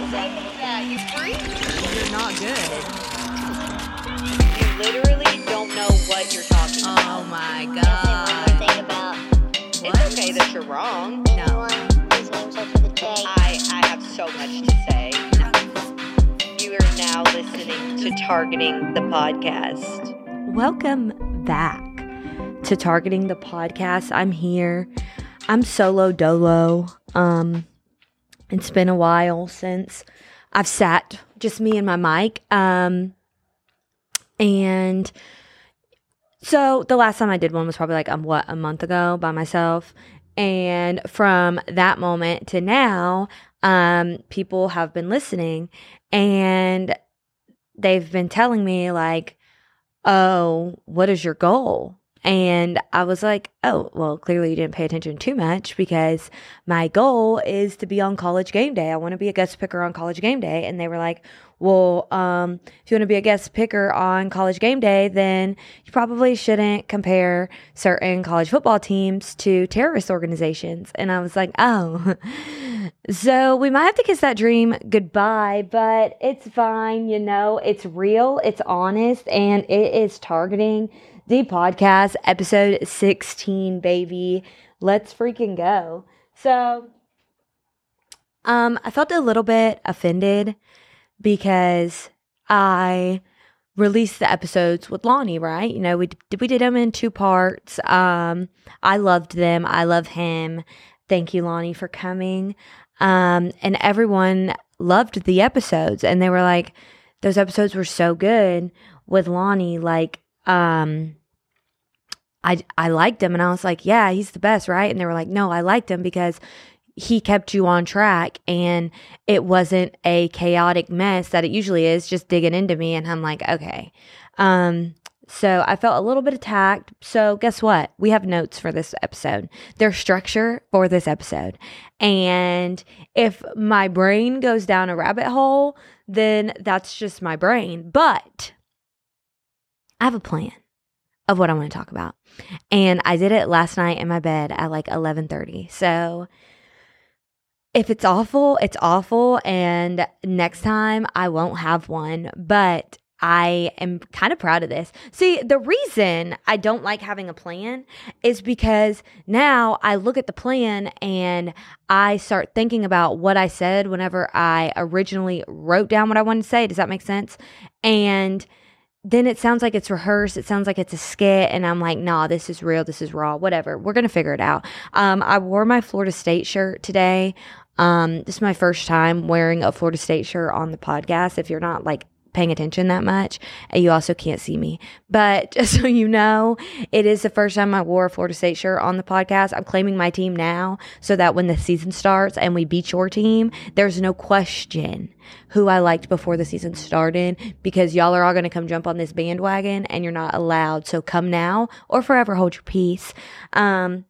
You're not good. You literally don't know what you're talking about. Oh my god. about It's okay that you're wrong. No. I, I have so much to say. You are now listening to Targeting the Podcast. Welcome back to Targeting the Podcast. I'm here. I'm solo dolo. Um it's been a while since I've sat just me and my mic. Um and so the last time I did one was probably like um what a month ago by myself. And from that moment to now, um people have been listening and they've been telling me like oh, what is your goal? And I was like, oh, well, clearly you didn't pay attention too much because my goal is to be on college game day. I want to be a guest picker on college game day. And they were like, well, um, if you want to be a guest picker on college game day, then you probably shouldn't compare certain college football teams to terrorist organizations. And I was like, oh, so we might have to kiss that dream goodbye, but it's fine. You know, it's real, it's honest, and it is targeting the podcast episode 16, baby. Let's freaking go. So, um, I felt a little bit offended because I released the episodes with Lonnie, right? You know, we we did them in two parts. Um, I loved them. I love him. Thank you, Lonnie, for coming. Um, and everyone loved the episodes, and they were like, those episodes were so good with Lonnie. Like, um, I I liked him, and I was like, yeah, he's the best, right? And they were like, no, I liked him because he kept you on track and it wasn't a chaotic mess that it usually is just digging into me. And i'm like okay. Um so i felt a little bit attacked. So guess what? We have notes for this episode. There's structure for this episode. And if my brain goes down a rabbit hole then that's just my brain. But i have a plan of what i want to talk about and i did it last night in my bed at like 11.30 so if it's awful, it's awful. And next time I won't have one, but I am kind of proud of this. See, the reason I don't like having a plan is because now I look at the plan and I start thinking about what I said whenever I originally wrote down what I wanted to say. Does that make sense? And then it sounds like it's rehearsed. It sounds like it's a skit. And I'm like, nah, this is real. This is raw. Whatever. We're going to figure it out. Um, I wore my Florida State shirt today. Um, this is my first time wearing a Florida State shirt on the podcast. If you're not like paying attention that much, and you also can't see me. But just so you know, it is the first time I wore a Florida State shirt on the podcast. I'm claiming my team now so that when the season starts and we beat your team, there's no question who I liked before the season started because y'all are all going to come jump on this bandwagon and you're not allowed. So come now or forever hold your peace. Um,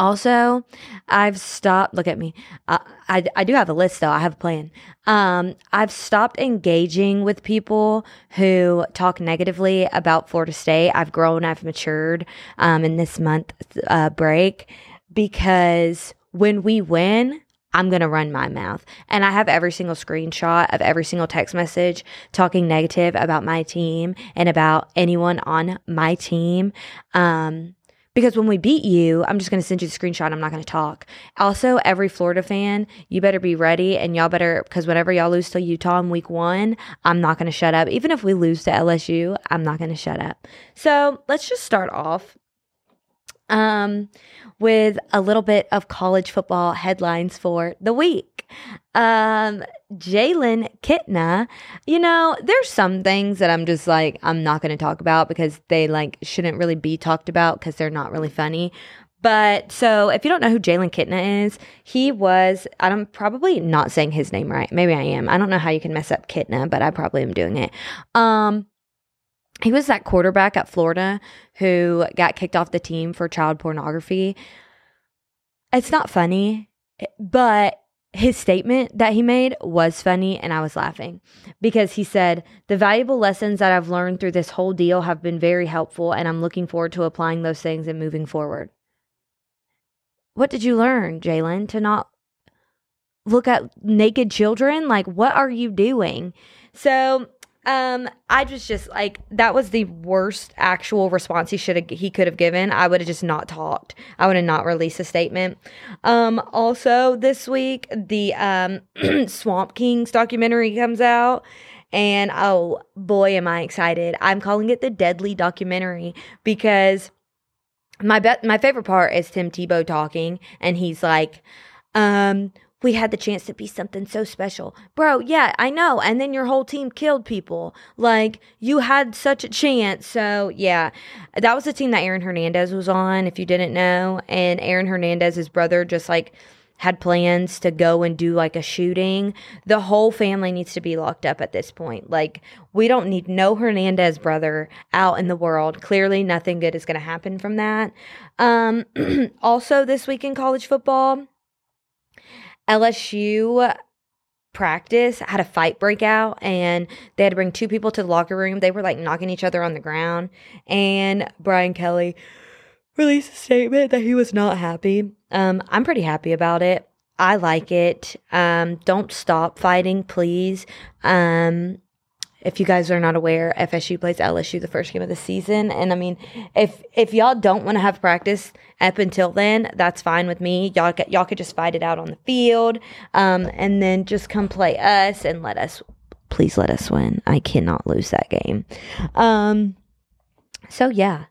also, I've stopped. Look at me. Uh, I I do have a list though. I have a plan. Um, I've stopped engaging with people who talk negatively about Florida State. I've grown. I've matured. Um, in this month uh, break because when we win. I'm going to run my mouth. And I have every single screenshot of every single text message talking negative about my team and about anyone on my team. Um, because when we beat you, I'm just going to send you the screenshot. I'm not going to talk. Also, every Florida fan, you better be ready and y'all better, because whenever y'all lose to Utah in week one, I'm not going to shut up. Even if we lose to LSU, I'm not going to shut up. So let's just start off um, with a little bit of college football headlines for the week. Um, Jalen Kitna, you know, there's some things that I'm just like, I'm not going to talk about because they like shouldn't really be talked about because they're not really funny. But so if you don't know who Jalen Kitna is, he was, I'm probably not saying his name right. Maybe I am. I don't know how you can mess up Kitna, but I probably am doing it. Um, he was that quarterback at Florida who got kicked off the team for child pornography. It's not funny, but his statement that he made was funny and I was laughing because he said, The valuable lessons that I've learned through this whole deal have been very helpful, and I'm looking forward to applying those things and moving forward. What did you learn, Jalen, to not look at naked children? Like, what are you doing? So, um, I was just like that was the worst actual response he should have he could have given. I would have just not talked. I would have not released a statement. Um, also this week the um Swamp Kings documentary comes out. And oh boy, am I excited! I'm calling it the Deadly Documentary because my bet my favorite part is Tim Tebow talking, and he's like, um, we had the chance to be something so special. Bro, yeah, I know. And then your whole team killed people. Like, you had such a chance. So, yeah, that was the team that Aaron Hernandez was on, if you didn't know. And Aaron Hernandez's brother just like had plans to go and do like a shooting. The whole family needs to be locked up at this point. Like, we don't need no Hernandez brother out in the world. Clearly, nothing good is going to happen from that. Um, also, this week in college football, LSU practice had a fight break out and they had to bring two people to the locker room. They were like knocking each other on the ground. And Brian Kelly released a statement that he was not happy. Um, I'm pretty happy about it. I like it. Um, don't stop fighting, please. Um, if you guys are not aware, FSU plays LSU the first game of the season, and I mean, if if y'all don't want to have practice up until then, that's fine with me. Y'all y'all could just fight it out on the field, um, and then just come play us and let us. Please let us win. I cannot lose that game. Um, so yeah,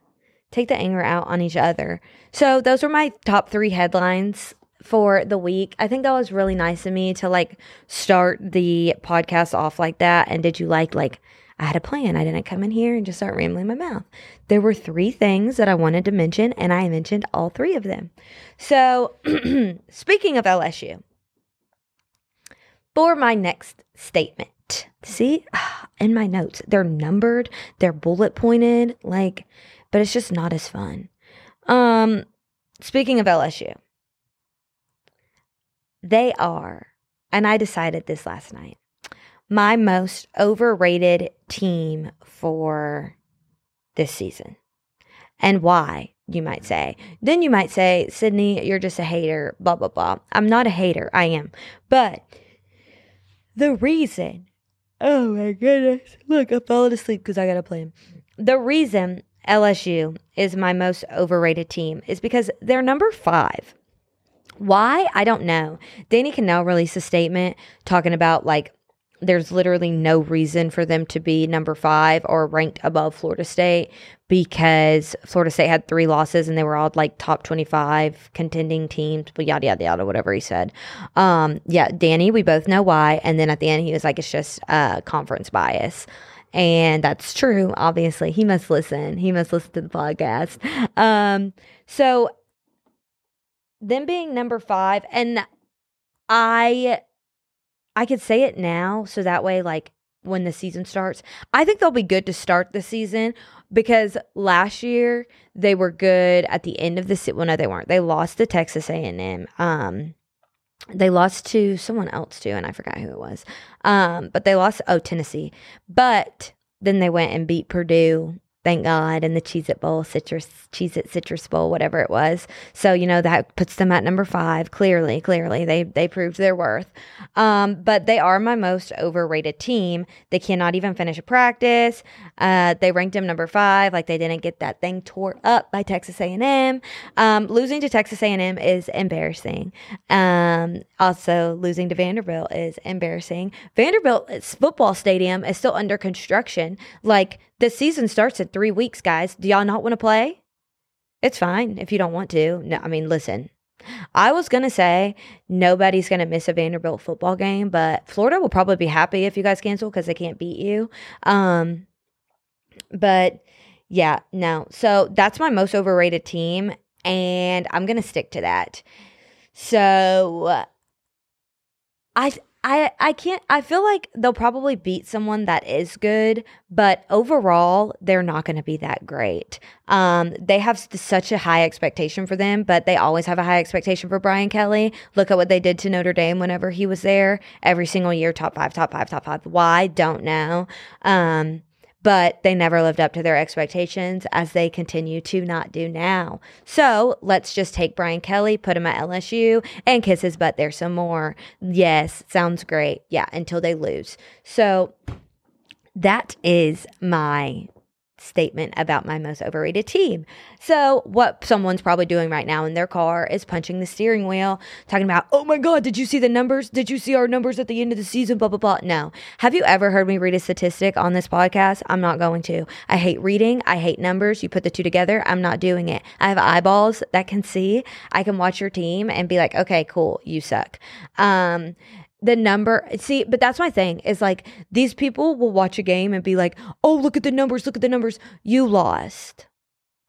take the anger out on each other. So those were my top three headlines for the week. I think that was really nice of me to like start the podcast off like that. And did you like like I had a plan. I didn't come in here and just start rambling my mouth. There were three things that I wanted to mention, and I mentioned all three of them. So, speaking of LSU, for my next statement, see, in my notes, they're numbered, they're bullet pointed, like, but it's just not as fun. Um, speaking of LSU, they are, and I decided this last night, my most overrated team for this season. And why, you might say. Then you might say, Sydney, you're just a hater, blah, blah, blah. I'm not a hater. I am. But the reason, oh my goodness, look, I'm falling asleep because I got to play. The reason LSU is my most overrated team is because they're number five. Why? I don't know. Danny Kanell released a statement talking about like there's literally no reason for them to be number five or ranked above Florida State because Florida State had three losses and they were all like top 25 contending teams, but yada, yada, yada, whatever he said. Um, yeah, Danny, we both know why. And then at the end, he was like, it's just uh, conference bias. And that's true. Obviously, he must listen. He must listen to the podcast. Um, so them being number five, and I I could say it now, so that way, like when the season starts, I think they'll be good to start the season because last year they were good at the end of the season. Well, no, they weren't. They lost to Texas A and M. Um, they lost to someone else too, and I forgot who it was. Um, but they lost. Oh, Tennessee. But then they went and beat Purdue thank God, and the Cheez It Bowl, Citrus, Cheez It Citrus Bowl, whatever it was. So, you know, that puts them at number five. Clearly, clearly, they, they proved their worth. Um, but they are my most overrated team. They cannot even finish a practice. Uh, they ranked them number five, like they didn't get that thing tore up by Texas A&M. Um, losing to Texas A&M is embarrassing. Um, also, losing to Vanderbilt is embarrassing. Vanderbilt's football stadium is still under construction. Like, the season starts in three weeks, guys. Do y'all not want to play? It's fine if you don't want to. No, I mean, listen. I was going to say nobody's going to miss a Vanderbilt football game, but Florida will probably be happy if you guys cancel because they can't beat you. Um, but yeah, no. So that's my most overrated team, and I'm going to stick to that. So I I I can't I feel like they'll probably beat someone that is good, but overall they're not going to be that great. Um they have such a high expectation for them, but they always have a high expectation for Brian Kelly. Look at what they did to Notre Dame whenever he was there. Every single year top 5, top 5, top 5. Why? Don't know. Um but they never lived up to their expectations as they continue to not do now. So let's just take Brian Kelly, put him at LSU, and kiss his butt there some more. Yes, sounds great. Yeah, until they lose. So that is my statement about my most overrated team. So, what someone's probably doing right now in their car is punching the steering wheel, talking about, oh my God, did you see the numbers? Did you see our numbers at the end of the season? Blah, blah, blah. No. Have you ever heard me read a statistic on this podcast? I'm not going to. I hate reading. I hate numbers. You put the two together. I'm not doing it. I have eyeballs that can see. I can watch your team and be like, okay, cool, you suck. Um, the number see but that's my thing is like these people will watch a game and be like oh look at the numbers look at the numbers. You lost.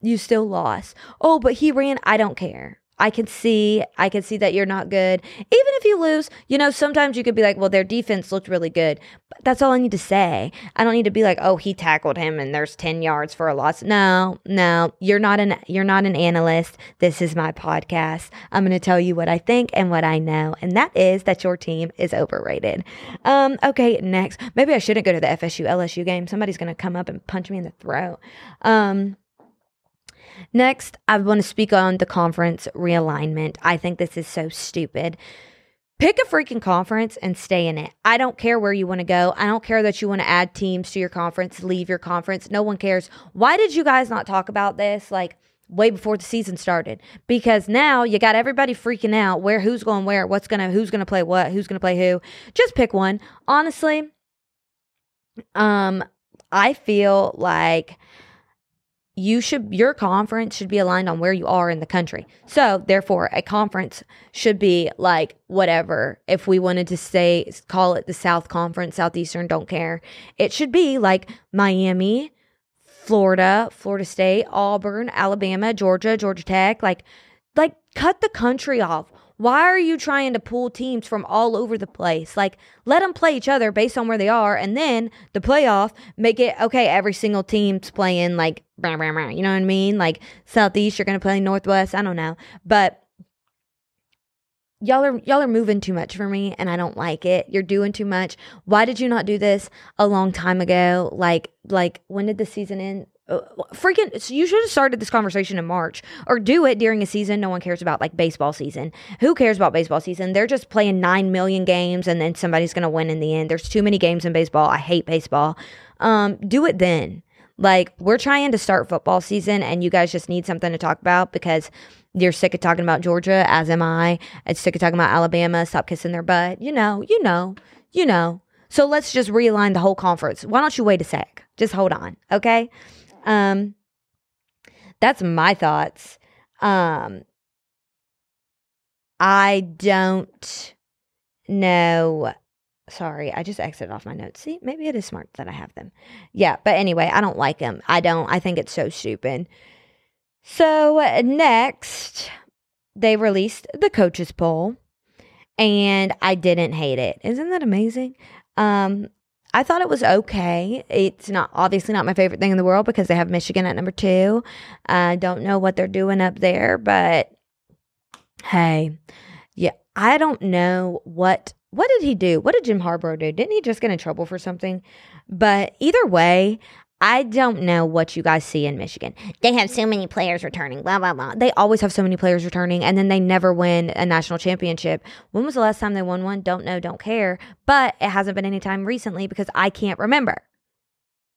You still lost. Oh but he ran i don't care I can see, I can see that you're not good. Even if you lose, you know, sometimes you could be like, well, their defense looked really good. But that's all I need to say. I don't need to be like, oh, he tackled him and there's 10 yards for a loss. No, no, you're not an, you're not an analyst. This is my podcast. I'm going to tell you what I think and what I know. And that is that your team is overrated. Um, okay, next. Maybe I shouldn't go to the FSU LSU game. Somebody's going to come up and punch me in the throat. Um, Next, I want to speak on the conference realignment. I think this is so stupid. Pick a freaking conference and stay in it. I don't care where you want to go. I don't care that you want to add teams to your conference, leave your conference. No one cares. Why did you guys not talk about this like way before the season started? Because now you got everybody freaking out where who's going where, what's to who's to play what, who's to play who. Just pick one. Honestly, um I feel like you should your conference should be aligned on where you are in the country. So, therefore, a conference should be like whatever. If we wanted to say call it the South Conference, Southeastern, don't care. It should be like Miami, Florida, Florida State, Auburn, Alabama, Georgia, Georgia Tech, like like cut the country off. Why are you trying to pull teams from all over the place? Like, let them play each other based on where they are, and then the playoff make it okay. Every single team's playing like, you know what I mean? Like Southeast, you're gonna play Northwest. I don't know, but y'all are y'all are moving too much for me, and I don't like it. You're doing too much. Why did you not do this a long time ago? Like, like when did the season end? Uh, freaking you should have started this conversation in March or do it during a season no one cares about like baseball season. Who cares about baseball season? They're just playing 9 million games and then somebody's going to win in the end. There's too many games in baseball. I hate baseball. Um do it then. Like we're trying to start football season and you guys just need something to talk about because you're sick of talking about Georgia as am I. I'm sick of talking about Alabama, stop kissing their butt. You know, you know. You know. So let's just realign the whole conference. Why don't you wait a sec? Just hold on, okay? Um, that's my thoughts. Um, I don't know. Sorry, I just exited off my notes. See, maybe it is smart that I have them. Yeah, but anyway, I don't like them. I don't. I think it's so stupid. So, next, they released the coaches poll and I didn't hate it. Isn't that amazing? Um, I thought it was okay. It's not obviously not my favorite thing in the world because they have Michigan at number two. I don't know what they're doing up there, but hey, yeah, I don't know what what did he do? What did Jim Harbaugh do? Didn't he just get in trouble for something? But either way, I don't know what you guys see in Michigan. They have so many players returning, blah, blah, blah. They always have so many players returning, and then they never win a national championship. When was the last time they won one? Don't know, don't care. But it hasn't been any time recently because I can't remember,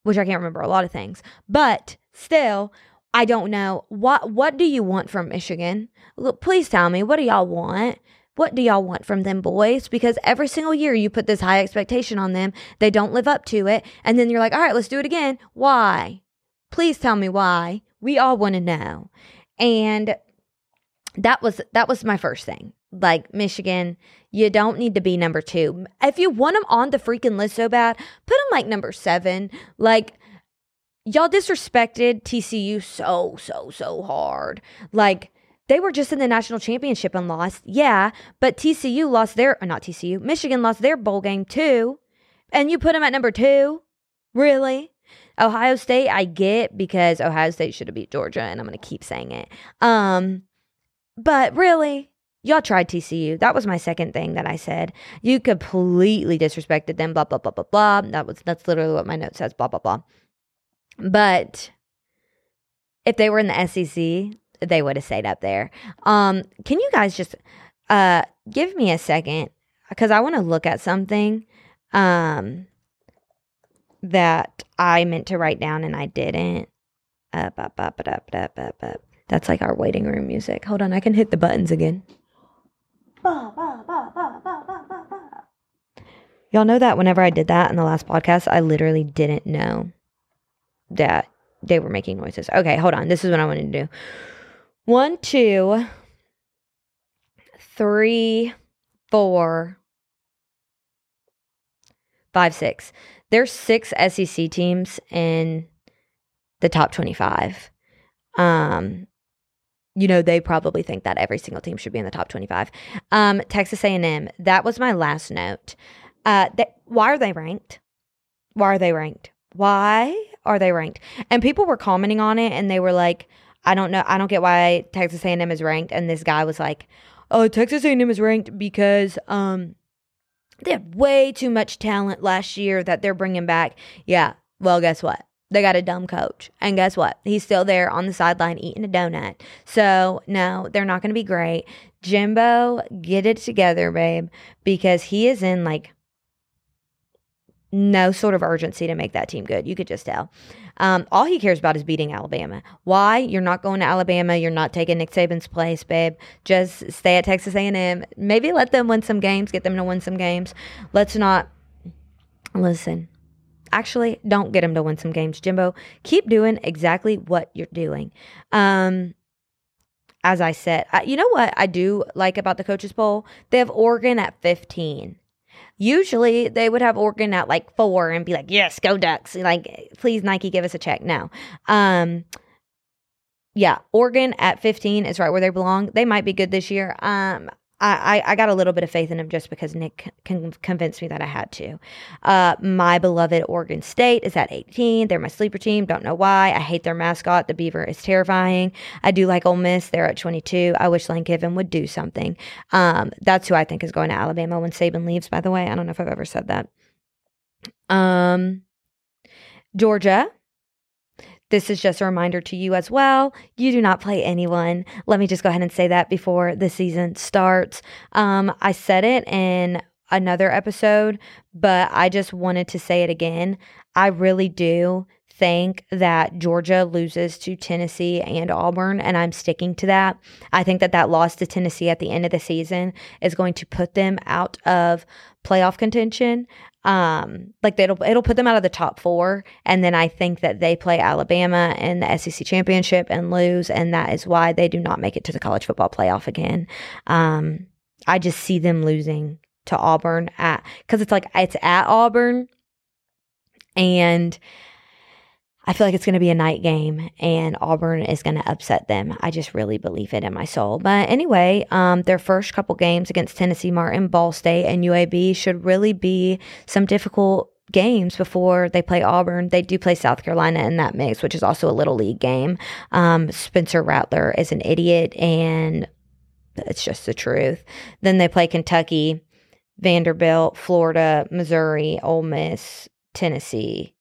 which I can't remember a lot of things. But still, I don't know. What, what do you want from Michigan? Look, please tell me, what do y'all want? What do y'all want from them boys? Because every single year you put this high expectation on them, they don't live up to it, and then you're like, all right, let's do it again. Why? Please tell me why. We all want to know. And that was that was my first thing. Like Michigan, you don't need to be number two. If you want them on the freaking list so bad, put them like number seven. Like y'all disrespected TCU so so so hard. Like they were just in the national championship and lost. Yeah, but TCU lost their, not TCU, Michigan lost their bowl game too. And you put them at number two? Really? Ohio State, I get because Ohio State should have beat Georgia, and I'm going to keep saying it. Um, but really, y'all tried TCU. That was my second thing that I said. You completely disrespected them. Blah blah blah blah blah. That was that's literally what my note says. Blah blah blah. But if they were in the SEC, they would have stayed up there. Um, can you guys just uh give me a second because I want to look at something um that I meant to write down and I didn't. Up, up, up, up, up, up, up, up. That's like our waiting room music. Hold on, I can hit the buttons again. Y'all know that whenever I did that in the last podcast, I literally didn't know that they were making noises. Okay, hold on. This is what I wanted to do. One, two, three, four, five, six. There's six SEC teams in the top 25. Um, you know, they probably think that every single team should be in the top 25. Um, Texas A&M, that was my last note. Uh, they, why are they ranked? Why are they ranked? Why are they ranked? And people were commenting on it, and they were like, "I don't know. I don't get why Texas A&M is ranked." And this guy was like, "Oh, Texas A&M is ranked because um, they had way too much talent last year that they're bringing back." Yeah. Well, guess what? They got a dumb coach. And guess what? He's still there on the sideline eating a donut. So, no, they're not going to be great. Jimbo, get it together, babe, because he is in like no sort of urgency to make that team good. You could just tell. Um, all he cares about is beating Alabama. Why? You're not going to Alabama. You're not taking Nick Saban's place, babe. Just stay at Texas A&M. Maybe let them win some games. Get them to win some games. Let's not listen. Actually, don't get them to win some games, Jimbo. Keep doing exactly what you're doing. Um, as I said, I, you know what I do like about the coaches poll? They have Oregon at 15. Usually they would have Oregon at like four and be like, yes, go Ducks. Like, please, Nike, give us a check. No. Um, yeah, Oregon at 15 is right where they belong. They might be good this year. Um, I, I, got a little bit of faith in him just because Nick can convince me that I had to. Uh, my beloved Oregon State is at 18. They're my sleeper team. Don't know why. I hate their mascot. The beaver is terrifying. I do like Ole Miss. They're at 22. I wish Lane Kiffin would do something. Um, that's who I think is going to Alabama when Saban leaves, by the way. I don't know if I've ever said that. Um, Georgia this is just a reminder to you as well. You do not play anyone. Let me just go ahead and say that before the season starts. Um, I said it in another episode, but I just wanted to say it again. I really do think that Georgia loses to Tennessee and Auburn, and I'm sticking to that. I think that that loss to Tennessee at the end of the season is going to put them out of playoff contention. Um, like it'll it'll put them out of the top four, and then I think that they play Alabama in the SEC championship and lose, and that is why they do not make it to the college football playoff again. Um, I just see them losing to Auburn at because it's like it's at Auburn, and I feel like it's going to be a night game and Auburn is going to upset them. I just really believe it in my soul. But anyway, um, their first couple games against Tennessee Martin, Ball State, and UAB should really be some difficult games before they play Auburn. They do play South Carolina in that mix, which is also a little league game. Um, Spencer Rattler is an idiot and it's just the truth. Then they play Kentucky, Vanderbilt, Florida, Missouri, Ole Miss, Tennessee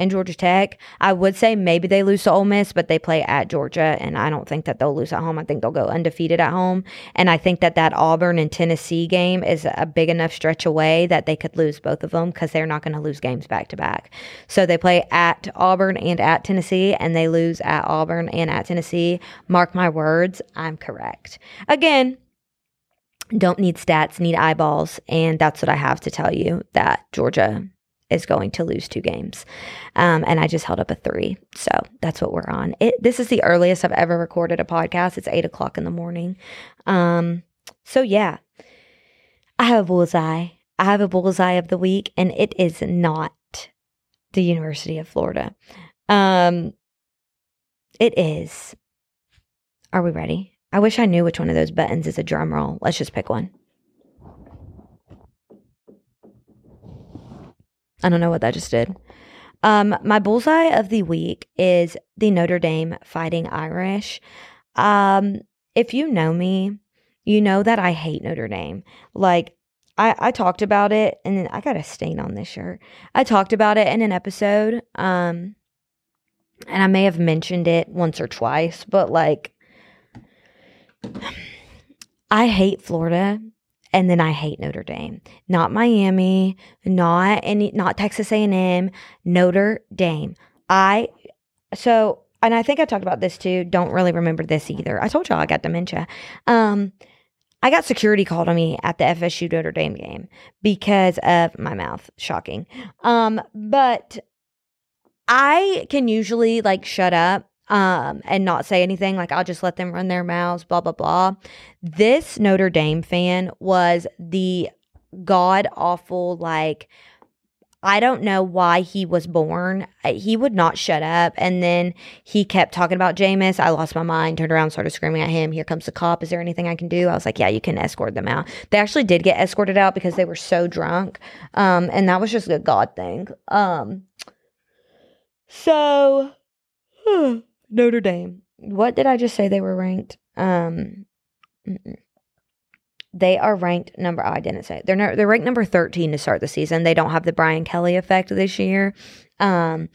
and Georgia Tech. I would say maybe they lose to Ole Miss, but they play at Georgia, and I don't think that they'll lose at home. I think they'll go undefeated at home, and I think that that Auburn and Tennessee game is a big enough stretch away that they could lose both of them because they're not going to lose games back to back. So they play at Auburn and at Tennessee, and they lose at Auburn and at Tennessee. Mark my words, I'm correct. Again, don't need stats, need eyeballs. And that's what I have to tell you that Georgia is going to lose two games. Um, and I just held up a three. So that's what we're on. It, this is the earliest I've ever recorded a podcast. It's eight o'clock in the morning. Um, so yeah, I have a bullseye. I have a bullseye of the week, and it is not the University of Florida. Um, it is. Are we ready? I wish I knew which one of those buttons is a drum roll. Let's just pick one. I don't know what that just did. Um, my bullseye of the week is the Notre Dame Fighting Irish. Um, if you know me, you know that I hate Notre Dame. Like, I, I talked about it, and I got a stain on this shirt. I talked about it in an episode. Um, and I may have mentioned it once or twice, but like, I hate Florida and then I hate Notre Dame. Not Miami, not any not Texas A&M, Notre Dame. I so and I think I talked about this too. Don't really remember this either. I told y'all I got dementia. Um I got security called on me at the FSU Notre Dame game because of my mouth. Shocking. Um but I can usually like shut up um, and not say anything. Like I'll just let them run their mouths, blah, blah, blah. This Notre Dame fan was the god awful, like, I don't know why he was born. He would not shut up. And then he kept talking about Jameis. I lost my mind, turned around, started screaming at him. Here comes the cop. Is there anything I can do? I was like, yeah, you can escort them out. They actually did get escorted out because they were so drunk. Um, and that was just a God thing. Um, so Notre Dame. What did I just say they were ranked? Um, they are ranked number. I didn't say it. they're no, they're ranked number thirteen to start the season. They don't have the Brian Kelly effect this year. Um,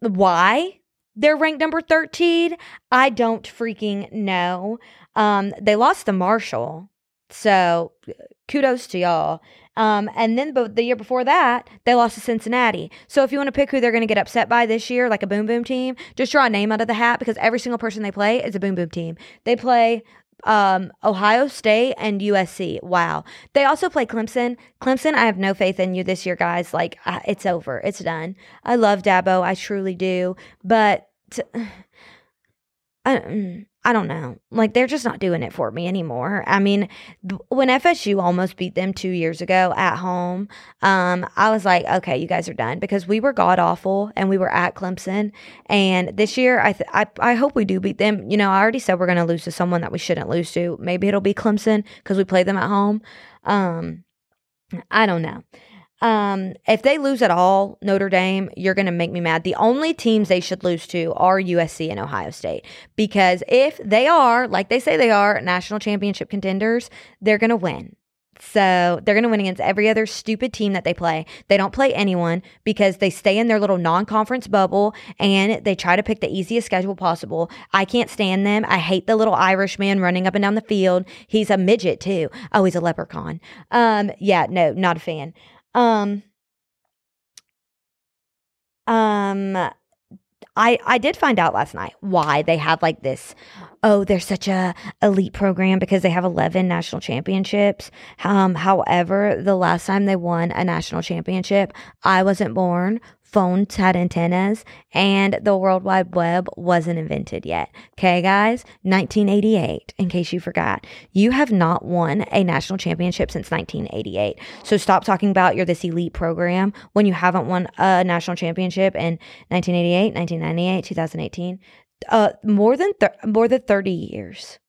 why they're ranked number thirteen? I don't freaking know. Um, they lost to Marshall, so kudos to y'all. Um, and then but the year before that, they lost to Cincinnati. So if you want to pick who they're going to get upset by this year, like a boom boom team, just draw a name out of the hat because every single person they play is a boom boom team. They play um, Ohio State and USC. Wow. They also play Clemson. Clemson, I have no faith in you this year, guys. Like uh, it's over. It's done. I love Dabo. I truly do. But t- I, mm, I don't know. Like they're just not doing it for me anymore. I mean, when FSU almost beat them two years ago at home, um, I was like, okay, you guys are done because we were god awful and we were at Clemson. And this year, I th- I I hope we do beat them. You know, I already said we're going to lose to someone that we shouldn't lose to. Maybe it'll be Clemson because we play them at home. Um, I don't know. Um, if they lose at all, Notre Dame, you're going to make me mad. The only teams they should lose to are USC and Ohio State because if they are, like they say they are, national championship contenders, they're going to win. So they're going to win against every other stupid team that they play. They don't play anyone because they stay in their little non conference bubble and they try to pick the easiest schedule possible. I can't stand them. I hate the little Irish man running up and down the field. He's a midget too. Oh, he's a leprechaun. Um, yeah, no, not a fan. Um, um, I I did find out last night why they have like this. Oh, they're such a elite program because they have eleven national championships. Um, however, the last time they won a national championship, I wasn't born. Phones had antennas, and the World Wide Web wasn't invented yet. Okay, guys, 1988. In case you forgot, you have not won a national championship since 1988. So stop talking about you're this elite program when you haven't won a national championship in 1988, 1998, 2018. Uh, more than more than 30 years.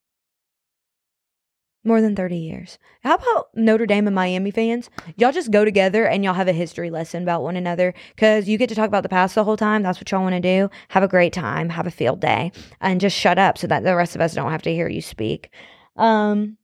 More than 30 years. How about Notre Dame and Miami fans? Y'all just go together and y'all have a history lesson about one another because you get to talk about the past the whole time. That's what y'all want to do. Have a great time. Have a field day and just shut up so that the rest of us don't have to hear you speak. Um,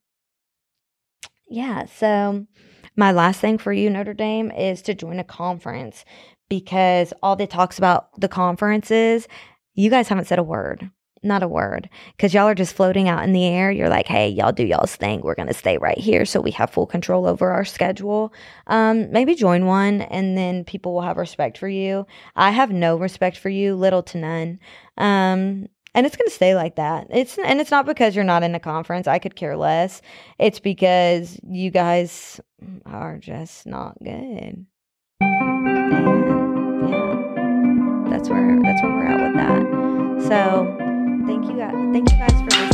yeah, so my last thing for you, Notre Dame, is to join a conference because all the talks about the conferences, you guys haven't said a word. Not a word. Because y'all are just floating out in the air. You're like, hey, y'all do y'all's thing. We're going to stay right here so we have full control over our schedule. Um, maybe join one and then people will have respect for you. I have no respect for you, little to none. Um, and it's going to stay like that. It's and it's not because you're not in a conference. I could care less. It's because you guys are just not good. And yeah, that's where that's where we're at with that. So, thank you guys. Thank you guys for listening.